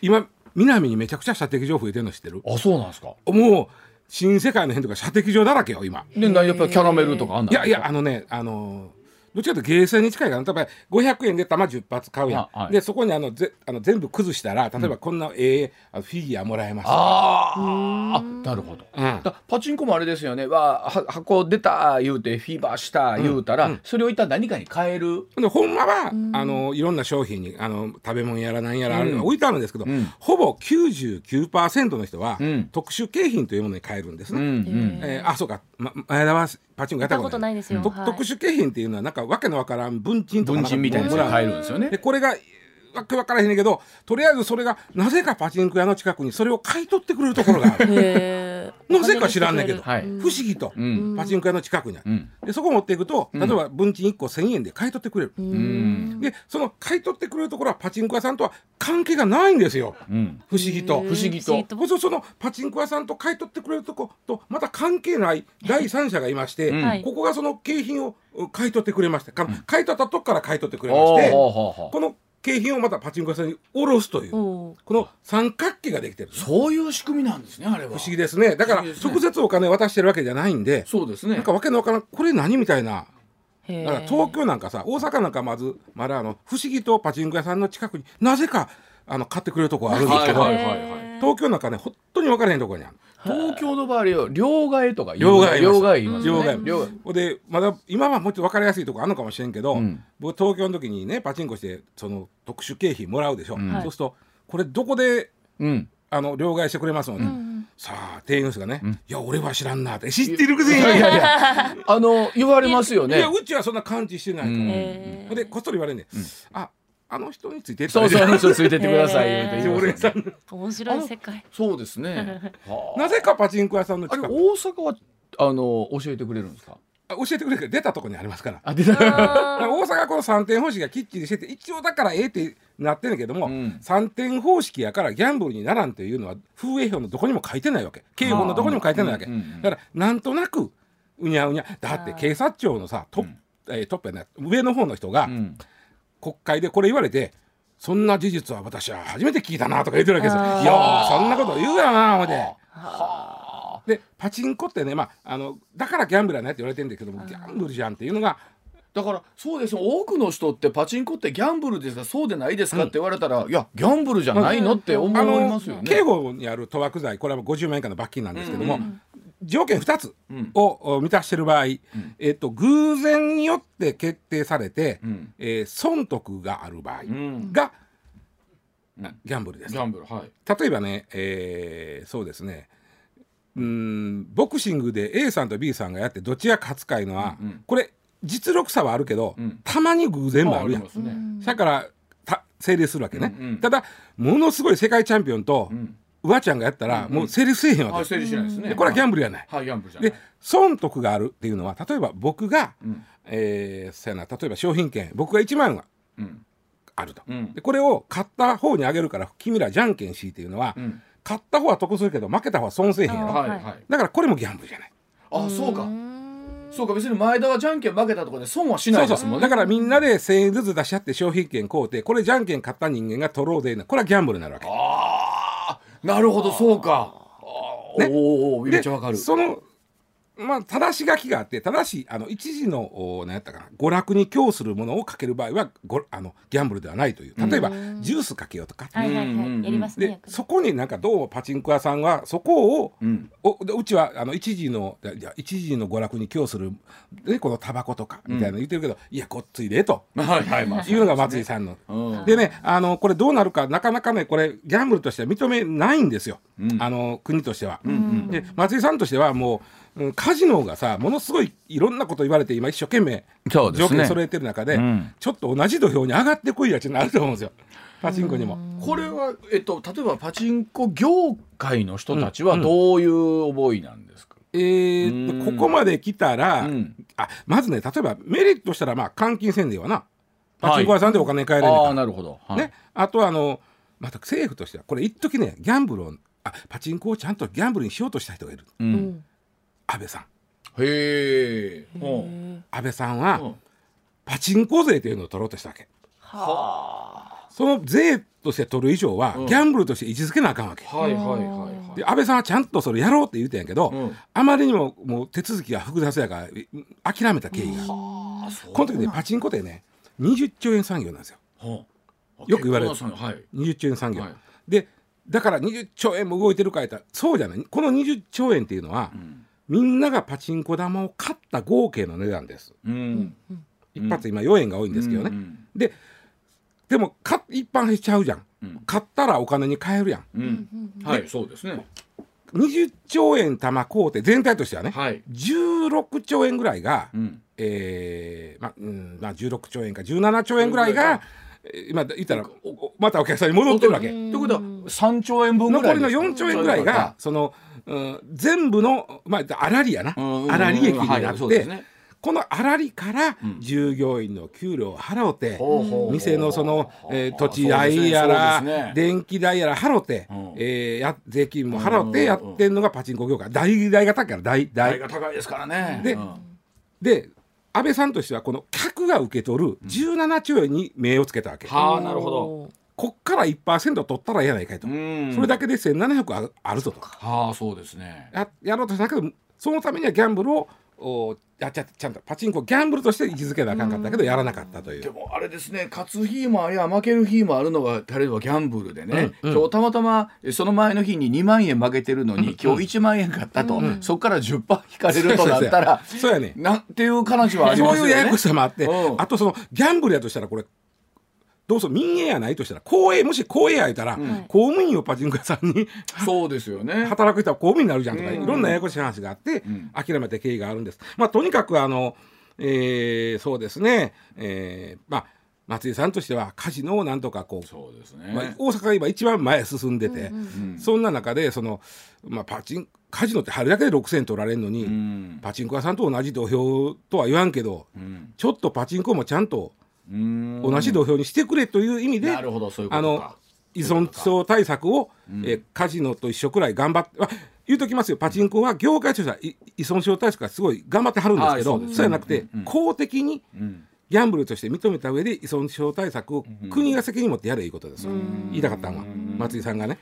S4: 今南にめちゃくちゃ射的場増えてるの知ってる？
S1: あそうなんですか。
S4: もう新世界の辺とか射的場だらけよ今。
S1: でなやっぱりキャラメルとかあんない
S4: やいやあのねあのどっちかというとゲーセンに近いから例えば500円で玉10発買うやん、
S1: あはい。
S4: でそこにあのぜあの全部崩したら例えばこんなええフィギュアもらえます。
S1: あー。あなるほど。
S4: うん。
S1: だパチンコもあれですよね。わは箱出た言うてフィーバーした言うたら、それを一旦何かに変える？
S4: でほんまは、あのいろんな商品にあの食べ物やら何やらあるの置いてあるんですけど、
S1: ん。
S4: ほぼ99%の人は、
S1: うん。
S4: 特殊景品というものに変えるんですね。
S1: うんうん。
S4: えーあそうか、ま、前田はパチンコやったこと
S2: ないですよ。
S4: 特殊景品っていうのはなんかわけのわからん文鎮とか
S1: 文鎮みたいな
S4: もら
S1: えるんですよね。
S4: でこれがわけわからへんねんけどとりあえずそれがなぜかパチンコ屋の近くにそれを買い取ってくれるところがある。なぜか知らんねんけど、
S1: はい。
S4: 不思議と、
S1: うん。
S4: パチンコ屋の近くにある、
S1: うん。
S4: でそこ持っていくと例えば文鎮1個1000円で買い取ってくれる、
S1: うん。
S4: でその買い取ってくれるところはパチンコ屋さんとは関係がないんですよ。
S1: うん。
S4: 不思議と。
S1: 不思議と。
S4: そそのパチンコ屋さんと買い取ってくれるとことまた関係ない第三者がいまして、ここがその景品をう買い取ってくれましてか買い取ったとこから買い取ってくれまして、この景品をまたパチンコ屋さんに下ろすというこの三角形ができてる不
S1: そういう仕組みなんですねあれは。
S4: 思議ですね。だから直接お金渡してるわけじゃないんで
S1: そうですね。
S4: なんかわけのわからんこれ何みたいな。だから東京なんかさ大阪なんかまずまだあの不思議とパチンコ屋さんの近くになぜかあの買ってくれるとこあるんですけど、
S1: はいはいはいはい。
S4: 東京なんかね本当に分からへんとこにある
S1: 東京の場合は両替とか
S4: 両替
S1: 両替言います
S4: 両
S1: よね
S4: 替。でまだ今はもうちょっと分かりやすいとこあるのかもしれんけど、
S1: うん。
S4: 僕東京の時にねパチンコしてその特殊景品もらうでしょ、
S1: ん。
S4: そうするとこれどこで
S1: うん。
S4: あの両替してくれますので、
S2: ん
S4: さあ店員の人がね、いや俺は知らんなって。知ってるくせに。
S1: いやいやいや。あの言われますよね。
S4: いやうちはそんな感知してないから、でこっそり言われんね、ああの人について
S1: そうそうあの人ついてってくださいうて言い
S4: 常連さ
S1: ますよね。
S4: ん
S2: 面白い世界。
S1: そうですね。はあ。
S4: なぜかパチンコ屋さんの
S1: あれ
S4: 近く
S1: 大阪はあの教えてくれるんですか？
S4: あ教えてくれる。けど出たとこにありますから。
S1: あ出た。
S4: だから大阪はこの3点方式がきっちりしてて一応だからええってなってんねんけども、
S1: うん。
S4: 3点方式やからギャンブルにならんっていうのは風営法のどこにも書いてないわけ。刑法のどこにも書いてないわけ、
S1: うんうんうん
S4: だからなんとなくうにゃうにゃ。だって警察庁のさトップ,、えートップやな上の方の人が
S1: うん
S4: 国会でこれ言われてそんな事実は私は初めて聞いたなとか言ってるわけですよ。いやーそんなこと言うやろな思って。
S1: はあ
S4: でパチンコってね、まあ、あのだからギャンブルやないって言われてるんだけどもギャンブルじゃんっていうのが
S1: だからそうですよ多くの人ってパチンコってギャンブルですか？そうでないですか？って言われたら、いやギャンブルじゃないの？って思いますよね。
S4: 刑法にある賭博罪これは50万円以下の罰金なん。ですけども、条件2つ
S1: うん。
S4: を満たしてる場合、えっと、偶然によって決定されて、
S1: うん。
S4: えー損得がある場合
S1: うん。
S4: が、
S1: うん
S4: ギャンブルです。
S1: ギ。ャンブルはい。
S4: 例えばね、えーそうですね。うーんボクシングで A さんと B さんがやってどっちが勝つかいうのは、
S1: うんうん。
S4: これ実力差はあるけど、
S1: うん。
S4: たまに偶然もあるやん。
S1: ね。
S4: だからた成立するわけね、
S1: うんうん。
S4: ただものすごい世界チャンピオンと、
S1: うん。
S4: うわちゃんがやったら、もう成立せえへんわ
S1: あ
S4: け、
S1: 整理しないですね。
S4: でこれはギャン
S1: ブ
S4: ブルやない。
S1: はいギャンブルじゃない。
S4: で損得があるっていうのは例えば僕が、
S1: うん。
S4: えーそうやな例えば商品券僕が1万円は
S1: うん。
S4: あると、
S1: うん。
S4: でこれを買った方にあげるから君らじゃんけんしっていうのは、
S1: うん。
S4: 買った方は得するけど負けた方は損せえへんやろ。
S2: あ
S1: はいはい。
S4: だからこれもギャンブルじゃない。
S1: あそうか。そうか別に前田はじゃんけん負けたところで損はしないですもんね。
S4: だからみんなで1000円ずつ出し合って商品券買うてこれじゃんけん買った人間が取ろうでなこれはギャンブルになるわけ。
S1: ああなるほどそうか。
S4: ね
S1: おーおーめっちゃわかる。
S4: でそのまあ正し書きがあって正しいあの一時のお何やったかな娯楽に供するものをかける場合はごあのギャンブルではないという。例えば、ジュースかけようとか、
S2: はいはいはい。やりますね。
S4: でそこになんかどうもパチンコ屋さんはそこを、
S1: うん。
S4: おでうちはあの一時のいや一時の娯楽に供するでこのタバコとかみたいなの言ってるけど、いやごっついでと。
S1: はいはいまあ。
S4: いうのが松井さんの。
S1: うん。
S4: でねあのこれどうなるかなかなかねこれギャンブルとしては認めないんですよ、
S1: うん。
S4: あの国としては。
S1: ん。
S4: で松井さんとしてはもう、うんカジノがさものすごいいろんなこと言われて今一生懸命
S1: そうですね。
S4: 条件揃えてる中で、
S1: うん。
S4: ちょっと同じ土俵に上がってこいやちゅうのあると思うんですよ。パチンコにも。
S1: これはえっと例えばパチンコ業界の人たちはどういう覚えなんですか？
S4: えーっと
S1: うん
S4: ここまで来たら、
S1: うん。
S4: あまずね例えばメリットしたらまあ換金せんでいいわな。パチンコ屋さんでお金返れるから、
S1: ああなるほど。はい。
S4: ね、あとはあのまた政府としてはこれ一時ねギャンブルをあパチンコをちゃんとギャンブルにしようとした人がいる。
S1: う。
S2: うんん
S4: 安倍さん。
S1: へえ。うん。
S4: 安倍さんは、
S1: うん。
S4: パチンコ税というのを取ろうとしたわけ。
S1: は
S4: その税として取る以上は、
S1: うん。
S4: ギャンブルとして位置づけなあかんわけ。
S1: あ。はいはいはいはい。
S4: で安倍さんはちゃんとそれやろうって言うてんやけど、
S1: うん。
S4: あまりにももう手続きが複雑やからい諦めた経緯が。
S1: あそう。
S4: この時ねパチンコってね20兆円産業なんですよ。よく言われる。
S1: はい。
S4: 20兆円産業、
S1: はい。
S4: でだから20兆円も動いてるか言ったらそうじゃない。この20兆円っていうのは、
S1: ん
S4: みんながパチンコ玉を買った合計の値段です。
S1: うん。
S4: 一発今4円が多いんですけどね、
S1: うん。
S4: ででもか一般しちゃうじゃん、
S1: うん。
S4: 買ったらお金に換えるやん。
S1: うん。はいそうですね。
S4: 20兆円玉買うて全体としてはね、
S1: はい。
S4: 16兆円ぐらいが、
S1: うん。
S4: えーまうんまあ、16兆円か17兆円ぐらいが、えー今言ったらまたお客さんに戻ってるわけ。
S1: ということは3兆円分ぐら
S4: 残りの
S1: いですか
S4: ？4兆円ぐらいがその、うん、全部の、まあ、粗利やな。粗利益にな
S1: はい
S4: って、この粗利から
S1: ん。
S4: 従業員の給料を払うて、店のその、えー土地代やら、電気代やら払って、
S1: うん。
S4: えーや税金も払っ
S1: う
S4: てやってんのがパチンコ業界。代代が高いから代代
S1: 代が高いですからね。
S4: で
S1: うん。
S4: で安倍さんとしてはこの客が受け取る17兆円に目をつけたわけ、
S1: はあなるほど
S4: こっから1%取ったらええやないかいと、
S1: うん。
S4: それだけで1700あるぞと。
S1: はあそうですね。
S4: ややろうとしたけどそのためにはギャンブルをおやっちゃちゃんとパチンコをギャンブルとして位置づけなあかんかったけどやらなかったという。
S1: でもあれですね勝つ日もあれば負ける日もあるのが例えばギャンブルでね、
S4: うんうん。
S1: 今日たまたまえその前の日に2万円負けてるのに、今日1万円買ったと、そこから10%引かれるとなったら
S4: そうやね。
S1: なんていう話はありますよね。
S4: そういうややこしさもあって、
S1: うん。
S4: あとそのギャンブルやとしたらこれどうぞ民営やないとしたら公営もし公営やいたら、公務員をパチンコ屋さんに
S1: そうですよね。
S4: 働く人は公務員になるじゃんとか、
S1: うん。
S4: いろんなややこしい話があって、
S1: ん。
S4: 諦めた経緯があるんです。まあとにかくあの、えーそうですね、えーまあ松井さんとしてはカジノをなんとかこう
S1: そうですね。
S4: まあ、大阪が今一番前へ進んでて、
S1: ん
S4: そんな中でその、まあ、パチンカジノって入るだけで6,000取られるのに、
S1: うん。
S4: パチンコ屋さんと同じ土俵とは言わんけど、
S1: うん。
S4: ちょっとパチンコもちゃんと
S1: うん
S4: 同じ土俵にしてくれという意味で、
S1: なるほどそういうこ
S4: あの
S1: とか。
S4: 依存症対策を、えーカジノと一緒くらい頑張って、まあ、言うときますよ。パチンコは業界としてはい依存症対策がすごい頑張ってはるんですけど、
S1: はいそう
S4: じゃなくて、
S1: うんうん
S4: 公的に
S1: うん。
S4: ギャンブルとして認めた上で依存症対策を国が責任持ってやれいいことです。よ、言いたかったのは松井さんがね。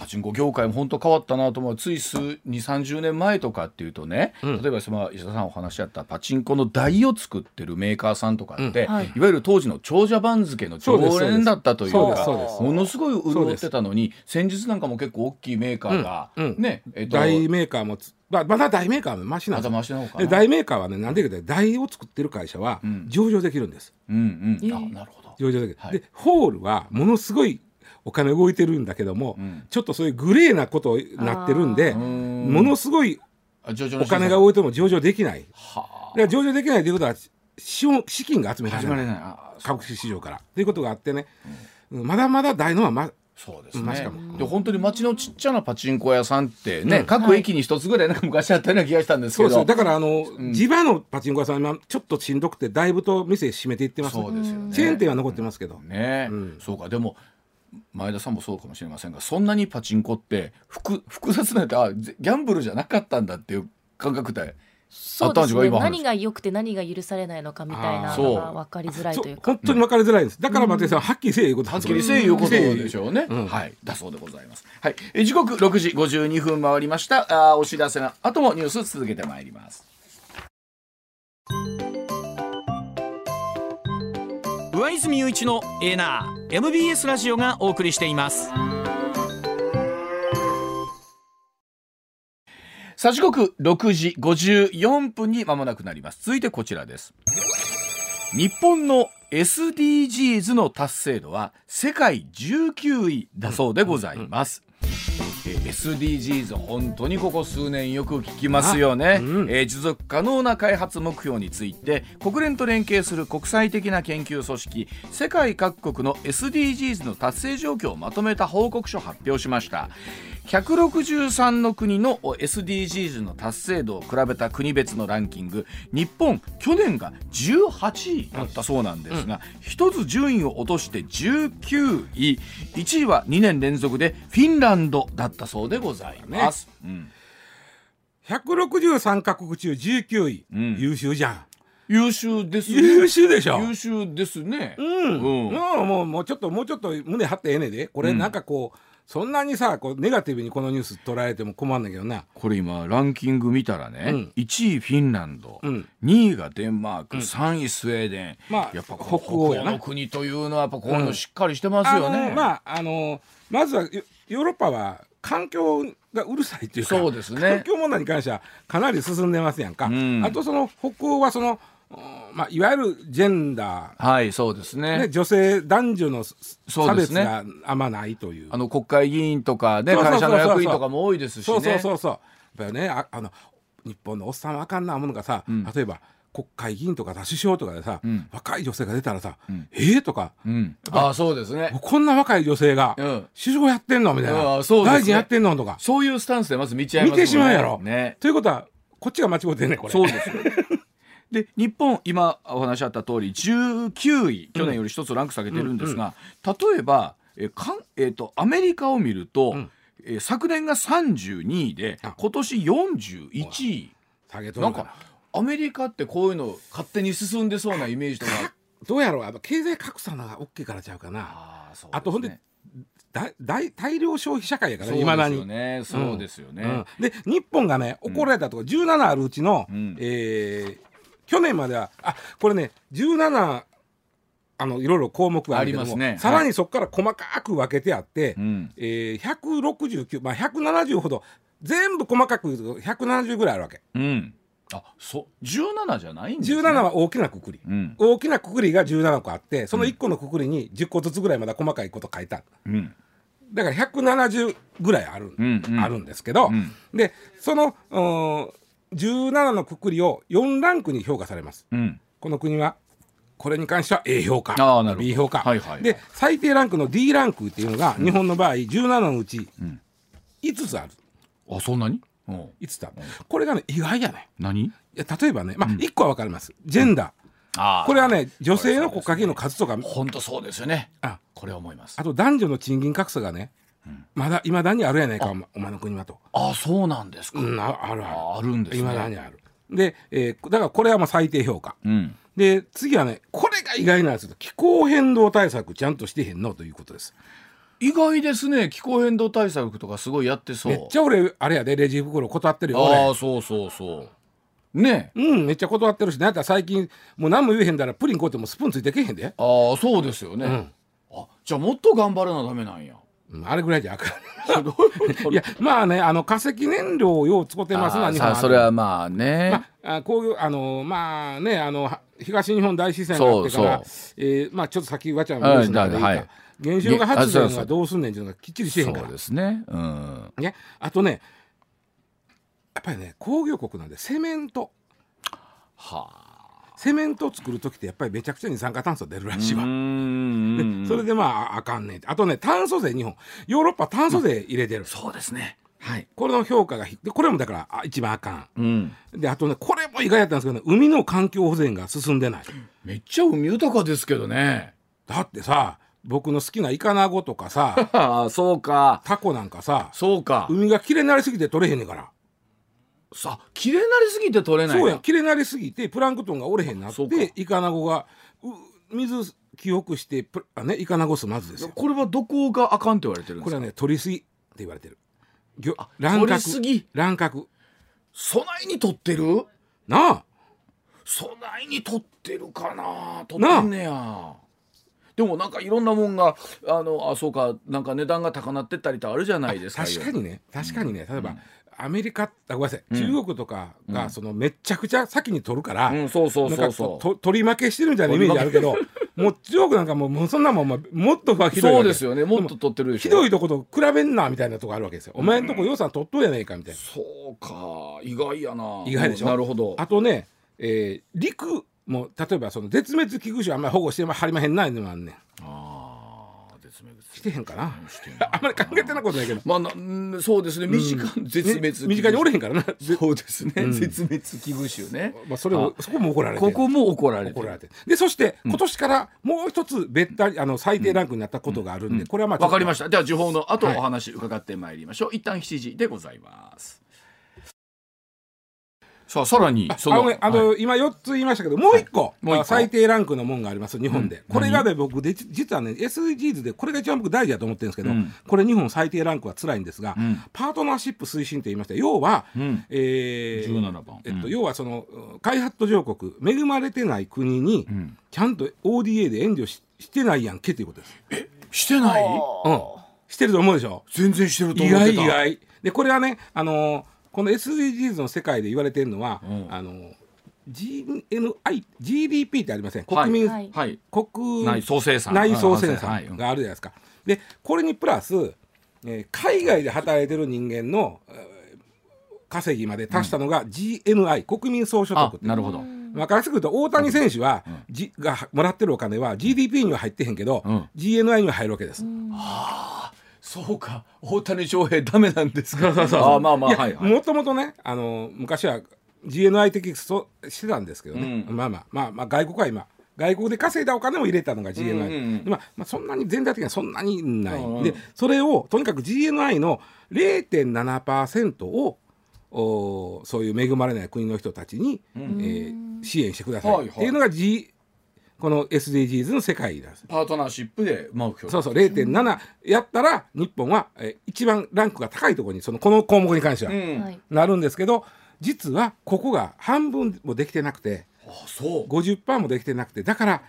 S1: パチンコ業界も本当変わったなと思う。つい数2 3 0年前とかっていうとね、例えばその石田さんお話しあったパチンコの台を作ってるメーカーさんとかって、
S2: はい。
S1: い、わゆる当時の長者番付の常連だったというかものすごい潤ってたのに先日なんかも結構大きいメーカーが、
S4: うん。うん。
S1: ねえっと
S4: 大メーカーもつまあまだ大メーカーもマシなん
S1: ま
S4: です。よ
S1: た回しなのかな。
S4: で大メーカーはねなんでかというと台を作ってる会社は
S1: ん。
S4: 上場できるんです、
S1: うんうん、
S2: えー。
S1: あなるほど。
S4: 上場できる、
S1: はい。
S4: でホールはものすごいお金動いてるんだけども、
S1: ん。
S4: ちょっとそういうグレーなことになってるんでものすごいお金が動いても上場できない。上場できないということは資本資金が集められない。株式市場から。ということがあってね、うん。まだまだ大のはま
S1: そうですね。で本当に町のちっちゃなパチンコ屋さんってね、各駅に一つぐらいなんか昔あったような気がしたんですけど。
S4: そうですだからあの、地場のパチンコ屋さんはちょっとしんどくてだいぶと店閉めていってます。
S1: そうですよね。
S4: チェーン店は残ってますけど、
S1: ね、
S4: うん。
S1: そうか。でも前田さんもそうかもしれませんがそんなにパチンコって複複雑なあギャンブルじゃなかったんだっていう感覚で
S2: そうですね。
S1: あったんですか今話。
S2: 何が良くて何が許されないのかみたいなのが分かりづらいというか。
S4: 本当に分かりづらいです。だから松井さんははっきりせえいうこと
S1: はっきりせえいうことでし
S4: ょ
S1: ょうね、
S4: うん
S1: はい。だそうでございます。はい。え時刻6時52分回りました。あーお知らせの後もニュース続けてまいります
S3: 上泉雄一のエナー MBS ラジオがお送りしています。
S1: さあ時刻6時54分に間もなくなります。続いてこちらです。日本の SDGs の達成度は世界19位だそうでございます、えー SDGs 本当にここ数年よく聞きますよね、
S4: うん。
S1: えー持続可能な開発目標について国連と連携する国際的な研究組織世界各国の SDGs の達成状況をまとめた報告書を発表しました163の国の SDGs の達成度を比べた国別のランキング日本去年が18位だったそうなんですが、一つ順位を落として19位。1位は2年連続でフィンランドだったそうでございます、うん。
S4: 163カ国中19位、
S1: うん。
S4: 優秀じゃん。
S1: 優秀ですね。
S4: 優秀でしょ？
S1: 優秀ですね。
S4: うん、
S1: うん。
S4: もうもうちょっともうちょっと胸張ってええねで。これ
S1: うん。
S4: なんかこう、そんなにさこうネガティブにこのニュース捉えても困んないけどな。
S1: これ今ランキング見たらね、
S4: うん。
S1: 1位フィンランド、
S4: うん。
S1: 2位がデンマーク、3位スウェーデン、
S4: まあ
S1: やっぱ
S4: 北欧や
S1: の国というのはやっぱこういうのしっかりしてますよね。
S4: あのまああのまずはヨヨーロッパは環境がうるさいっていうか
S1: そうですね
S4: 環境問題に関してはかなり進んでますやんか、
S1: うん
S4: あとその北欧はその、うんまあ、いわゆるジェンダ
S1: はいそうです
S4: ー、
S1: ね
S4: ね、女性男女の差別があんまないという
S1: あの国会議員とかね会社の役員とかも多いですしね。
S4: そうそうそうそうやっぱりねああの日本のおっさんはあかんなものがさ、
S1: ん
S4: 例えば国会議員とかさ首相とかでさ、
S1: ん
S4: 若い女性が出たらさ「
S1: ん
S4: えー?」とか
S1: うん、ああそうですね。
S4: こんな若い女性が
S1: うん
S4: 首相やってんのみたいな、
S1: ね
S4: 大臣やってんのとか
S1: そういうスタンスでまず見ちゃいますね。
S4: 見てしまうやろ。
S1: ね。
S4: ということはこっちが間違ってんねんこれ。
S1: そうですよ。で日本今お話あった通り19位去年より一つランク下げてるんですが、例えばえかん、えー、とアメリカを見ると、
S4: ん。
S1: えー昨年が32位で
S4: あ。
S1: 今年41位。
S4: 下げと
S1: な。ん
S4: るか
S1: アメリカってこういうの勝手に進んでそうなイメージとか
S4: どうやろう。やっぱ経済格差のが大きいからちゃうかな。
S1: あうね。
S4: あとほんで大大大量消費社会やからいまだに。
S1: ですよね。そうですよね、
S4: うん。で日本がね怒られたところ17あるうちの、
S1: うん。
S4: えー去年まではあこれね17あのいろいろ項目があ
S1: りますね。
S4: さらにそこから細かく分けてあって、
S1: うん。
S4: えー、169まあ170ほど全部細かく言うと170ぐらいあるわけ。
S1: うん。あそう17じゃないんですね。
S4: 17は大きなくくり。
S1: うん。
S4: 大きなくくりが17個あってその1個のくくりに10個ずつぐらいまだ細かいこと書いた。
S1: うん。
S4: だから170ぐらいある,、
S1: うんうん。
S4: あるんですけど、
S1: うん。
S4: でそのうん17のくくりを4ランクに評価されます。
S1: うん。
S4: この国はこれに関しては A 評価 B 評価、
S1: はいはいはい。
S4: で最低ランクの D ランクっていうのが日本の場合17のうち
S1: ん。
S4: 5つある。
S1: あそんなに？うん。
S4: 5つある。これがね意外やね。
S1: 何？
S4: いや例えばね、まあ、1個は分かります。ジェンダー、
S1: あ
S4: これはね女性の国家議員の数とか。
S1: 本当そうですよね。
S4: あ。
S1: これは思います。
S4: あと男女の賃金格差がね、まだいまだにあるやないかお前の国はと、
S1: あそうなんですか、
S4: うん、ああるある。
S1: ああるんですね。
S4: いまだにある。で、えーだからこれはまあ最低評価。
S1: うん。
S4: で次はねこれが意外なんですよ気候変動対策ちゃんとしてへんのということです。
S1: 意外ですね。気候変動対策とかすごいやってそう。
S4: めっちゃ俺あれやでレジ袋断ってるよ
S1: あ
S4: 俺。
S1: あそうそうそう。ね。
S4: うんめっちゃ断ってるしなんやったら最近もう何も言えへんだらプリン買うてもスプーンついてけへんで、
S1: ああそうですよね、
S4: ん。
S1: あじゃあもっと頑張らなダメなんや。
S4: うんあれぐらいじゃあかん。
S1: い
S4: やまあねあの化石燃料をよう使ってますな日本
S1: さそれはまあね、
S4: まあ、あこういうあのまあねあのは東日本大震災があってからえーまあちょっと先わちゃんのニュースの中でいい。か、
S1: はい
S4: 原子力発電はどうすんねんっていうのがきっちりしてへんから。
S1: そうですね。うん。
S4: ね、あとねやっぱりね工業国なんでセメント。
S1: は
S4: セメントを作る時ってやっぱりめちゃくちゃ二酸化炭素出るらしいわ。それでまああかんねん。あとね炭素税日本。ヨーロッパ炭素税入れてる、
S1: そうですね。
S4: はい、これの評価がひでこれもだからあ一番あかん。
S1: うん。
S4: であとねこれも意外だったんですけど、ね、海の環境保全が進んでない。
S1: めっちゃ海豊かですけどね。
S4: だってさ僕の好きなイカナゴとかさ
S1: ああそうか。
S4: タコなんかさ
S1: そうか。
S4: 海がきれいになりすぎて取れへんねんから
S1: さ綺麗になりすぎて取れない
S4: そうやんきれなりすぎてプランクトンが折れへんなってイカナゴがう水記憶してプあねイカナゴすまずですよ。
S1: これはどこがあかんって言われてるんですか？
S4: これはね取りすぎって言われてる。乱
S1: 取りすぎ？
S4: 乱獲。
S1: 備えに取ってる？
S4: なあ。
S1: 備えに取ってるかな？取ってんねや。でもなんかいろんなもんがあのあそうかなんか値段が高なってったりとあるじゃないですか
S4: 確かにね。確かにね。例えば、
S1: うん
S4: アメリカあごめんなさい、
S1: うん。
S4: 中国とかがそのめっちゃくちゃ先に取るから、
S1: うんそうそうそうそう。
S4: と取り負けしてるみたい？なイメージあるけど。もう中国なんかもうそんなもんもっとひどい
S1: そうですよね。もっと取ってる
S4: ひどいとこと比べんなみたいなとこあるわけですよ。お前んとこ予算取っとうやねえかみたいな。
S1: そうか。意外やな。
S4: 意外でしょ？
S1: なるほど。
S4: あとね、えー陸も例えばその絶滅危惧種あんまり保護してはりまへんないのもあんねん。
S1: ああ絶滅
S4: してへんかな。あんまり考えてなことないけど。
S1: まあそうですね。身近、絶滅
S4: ね身近におれへんからな。
S1: そうですね、
S4: うん。
S1: 絶滅危惧種ね。
S4: まあそれをそこも怒られてる。
S1: ここも怒られてる。
S4: 怒られてる。でそして今年からもう一つ別たあの最低ランクになったことがあるんで、これはまあ
S1: わかりました。では時報の後
S4: はい。
S1: お話伺ってまいりましょう、一旦7時でございますさあさらにそ
S4: あのねあの、
S1: はい。
S4: 今4つ言いましたけどもう1個,、
S1: もう
S4: 最低ランクのもんがあります日本で、
S1: うん。
S4: これがね僕で実はね SDGs でこれが一番僕大事だと思ってるんですけど、
S1: うん。
S4: これ日本最低ランクは辛いんですが、
S1: うん。
S4: パートナーシップ推進と言いまして要は、
S1: うん。
S4: えー
S1: 17番。
S4: えっと
S1: うん
S4: 要はその開発途上国恵まれてない国に、
S1: ん。
S4: ちゃんと ODA で援助ししてないやんけということです。
S1: してない？
S4: うん、してると思うでしょ？
S1: 全然してると
S4: 意
S1: 思ってた。
S4: 外意外。でこれはねあのーこの SDGs の世界で言われてるのは、
S1: うん。
S4: あのー GNI GDP ってありません。国民、
S2: はい。
S1: はい。
S4: 国
S1: 内総生産。
S4: 内総生
S1: はい。
S4: 産があるじゃないですか。でこれにプラス、えー海外で働いてる人間の、えー稼ぎまで達したのが GNI、国民総所
S1: あ
S4: 得って。
S1: なるほど。
S4: 分かりやすく言うと大谷選手は、じがもらってるお金は GDP には入ってへんけど、
S1: うん。
S4: GNI には入るわけです。
S1: そうか。大谷翔平ダメなんですか。あまあまあはいはい。
S4: もともとねあの昔は GNI 的そうしてたんですけどね、
S1: うん。
S4: まあまあ。まあまあ外国は今外国で稼いだお金を入れたのが GNI、
S1: うんうんうん。
S4: まあまあ、そんなに全体的にはそんなにない、
S1: うんうん
S4: でそれをとにかく GNI の0.7%をおそういう恵まれない国の人たちに、えー支援してください、
S1: はいはい。
S4: っていうのが、G、この SDGs の世界なんです。
S1: パートナーシップで目標。
S4: そうそう0.7やったら日本は、えー一番ランクが高いところにそのこの項目に関しては、
S1: うん。
S2: はい。
S4: なるんですけど実はここが半分もできてなくて
S1: あそう。
S4: 50%もできてなくてだから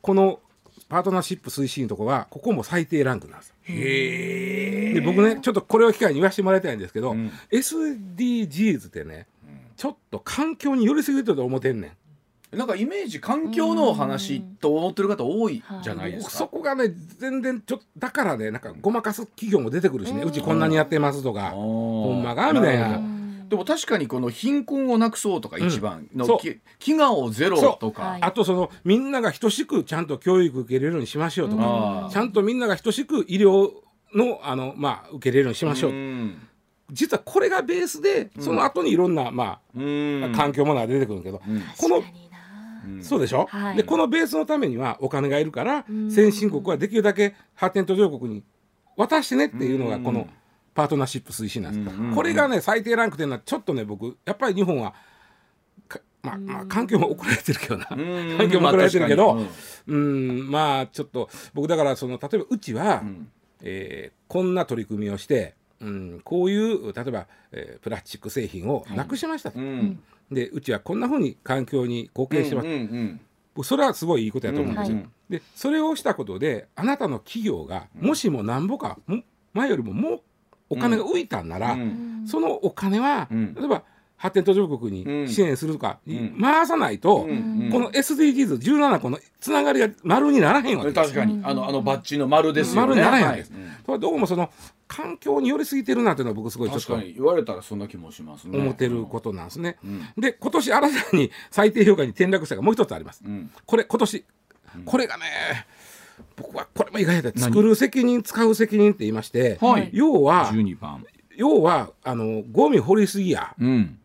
S4: このパートナーシップ推進のとこはここも最低ランクなんです。
S1: へえ
S4: で僕ねちょっとこれを機会に言わせてもらいたいんですけど、
S1: うん。
S4: SDGs ってねちょっと環境に寄りすぎると思ってんねん。
S1: なんかイメージ環境のお話と思ってる方多いじゃないですか。
S4: そこがね全然ちょっとだからねなんかごまかす企業も出てくるしね。うちこんなにやってますとか。ほ
S1: ほ
S4: んまかみたいな。
S1: でも確かにこの貧困をなくそうとか一番の、飢餓をゼロとか、
S2: はい。
S4: あとそのみんなが等しくちゃんと教育受けれるようにしましょうとか、ちゃんとみんなが等しく医療のあの、まあ、受けれるようにしましょう、
S1: ん。
S4: 実はこれがベースでその後にいろんな、ま
S1: うん。
S4: あ、環境ものが出てくるけど、
S1: うん。
S4: このそうでしょ、
S2: はい。
S4: でこのベースのためにはお金がいるから
S2: ん。
S4: 先進国はできるだけ発展途上国に渡してねっていうのがこの
S1: うん。
S4: パートナーシップ推進なんです、
S1: うん。
S4: これがね最低ランクっていうのはちょっとね僕やっぱり日本はかまあ、まあ環境も怒られてるけどな、
S1: うん。
S4: 環境も怒られてるけど、うん。まあちょっと僕だからその例えばうちは、
S1: にうん。
S4: えーこんな取り組みをして、うん、こういう例えば、えープラスチック製品をなくしましたと、
S1: うん
S4: でうちはこんなふうに環境に貢献してます、
S1: うんうん
S4: 僕それはすごいいいことやと思うんですよ。
S1: うんはい。
S4: でそれをしたことであなたの企業がもしもなんぼかも前よりももうお金が浮いたんなら、
S1: うん。
S4: そのお金は、
S1: うん。
S4: 例えば発展途上国
S1: うん。
S4: に支援するとか、
S1: ん。
S4: 回さないと、この SDGs17 個のつながりが丸にならへんわけです。
S1: 確かに。あのあのバッジの丸ですよね。
S4: 丸にならへんわけです。
S1: はい。
S4: どうもその環境に寄りすぎてるなっていうのは僕すごいちょっと
S1: 確かに。言われたらそんな気もしますね。
S4: 思ってることなんですね。
S1: うん。
S4: で今年新たに最低評価に転落したがもう一つあります。
S1: うん。
S4: これ今年。これがね僕はこれも意外だった
S1: 何？
S4: 作る責任使う責任って言いまして、
S1: はい。
S4: 要は
S1: 12番。
S4: 要はあのゴミ掘りすぎや、
S1: うん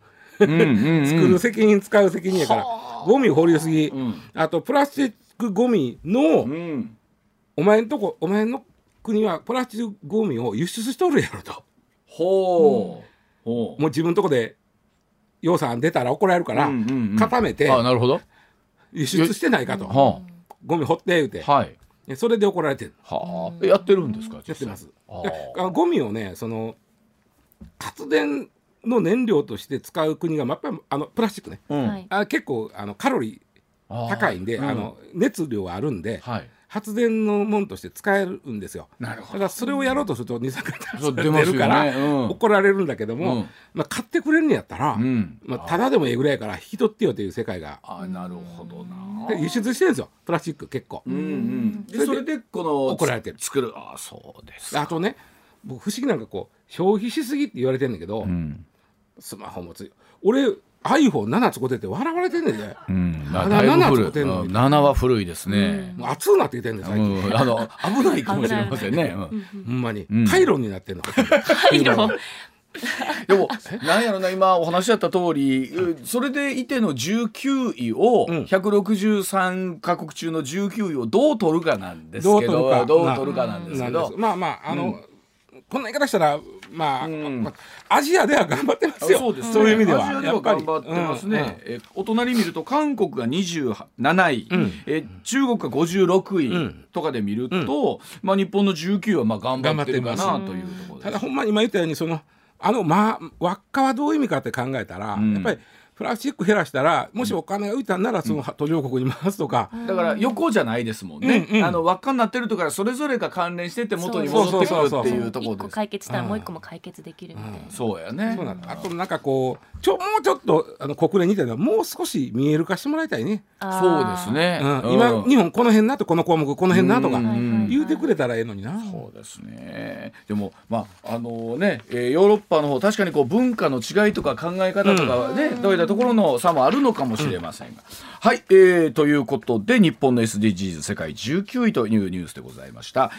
S4: 作る責任使う責任やから、ゴミ掘りすぎ、
S1: ん。
S4: あとプラスチックゴミの、
S1: うん。
S4: お前んとこお前の国はプラスチックゴミを輸出しとるやろと。
S1: ほう。ほう。
S4: もう自分のとこで予算出たら怒られるから、
S1: うんうんうん。
S4: 固めて
S1: あなるほど。
S4: 輸出してないかと、
S1: は
S4: ゴミ掘って言うて、
S1: あはい。
S4: でそれで怒られてる
S1: はあ。やってるんですか
S4: やってます。ゴミをねその発電の燃料として使う国がやっぱりあのプラスチックね。
S1: うん。
S2: はい。
S4: あ結構あのカロリ
S1: あー。
S4: ー高いんで、
S1: うん。
S4: あの熱量があるんで、
S1: はい。
S4: 発電のもんとして使えるんですよ。
S1: なるほど。
S4: だからそれをやろうとすると二酸化炭素
S1: 出
S4: るから、
S1: うん。
S4: 怒られるんだけども、
S1: うん。
S4: まあ、買ってくれるんやったら、
S1: うん。
S4: まあ、ただでもええぐらいやから引き取ってよという世界が。
S1: あなるほどな。
S4: で輸出してるんですよ。プラスチック結構。
S1: うんうん。で
S4: それで
S1: それでこの
S4: 怒られてる。
S1: 作る。あそうです
S4: あとね僕不思議なんかこう消費しすぎって言われてんだけど、
S1: うん
S4: スマホもつい俺 iPhone7 使ってて笑われてんねんで、
S1: うん。
S4: まだ
S1: だいぶ
S4: 7
S1: 古い。
S4: 使っ
S1: うん7は古いですね。
S4: もう熱うなってきてんねん最近、
S1: うん。あの 危ないかもしれませんね。うん。
S4: ほんまに、
S1: うん。
S4: カイロンになってんの。
S2: はいロン。
S1: でもなんやろな今お話しあった通りうそれでいての19位を、
S4: うん。
S1: 163カ国中の19位をどう取るかなんですけど
S4: どう取るか。
S1: どう取るかなんですけど。
S4: まあまああの、こんな言い方したらまあ、
S1: うん。
S4: まあアジアでは頑張ってますよ。
S1: そうですね。
S4: そういう意味では。
S1: アジアでは頑張ってますね。
S4: やっぱり
S1: えお隣見ると韓国が27位、
S4: うん。
S1: え中国が56位
S4: うん。
S1: とかで見ると、まあ日本の19はまあ頑張ってるかなというところです。
S4: ただほんまに今言ったようにそのあのまあ輪っかはどういう意味かって考えたら、
S1: うん。
S4: やっぱりプラスチック減らしたらもしお金が浮いたんならその途上国に回すとか、
S1: だから横じゃないですもんね。
S4: うんうん
S1: あの輪っかになってるとからそれぞれが関連してて元に戻ってくるっていうところです。
S2: 解決したらもう一個も解決できるみたいな。
S1: そうやね。
S4: そうなんだあとなんかこうちょもうちょっとあの国連にいたのはもう少し見える化してもらいたいね、
S2: あ
S1: そう
S2: ー
S1: です。ね。
S4: うん今日本この辺なとこの項目この辺なとか
S1: うん
S4: 言うてくれたらええのにな。
S1: そうですね。でもまああのね、えーヨーロッパの方確かにこう文化の違いとか考え方とかはね、どういったところの差もあるのかもしれませんが、はい、えー、ということで日本の SDGs 世界19位というニュースでございました。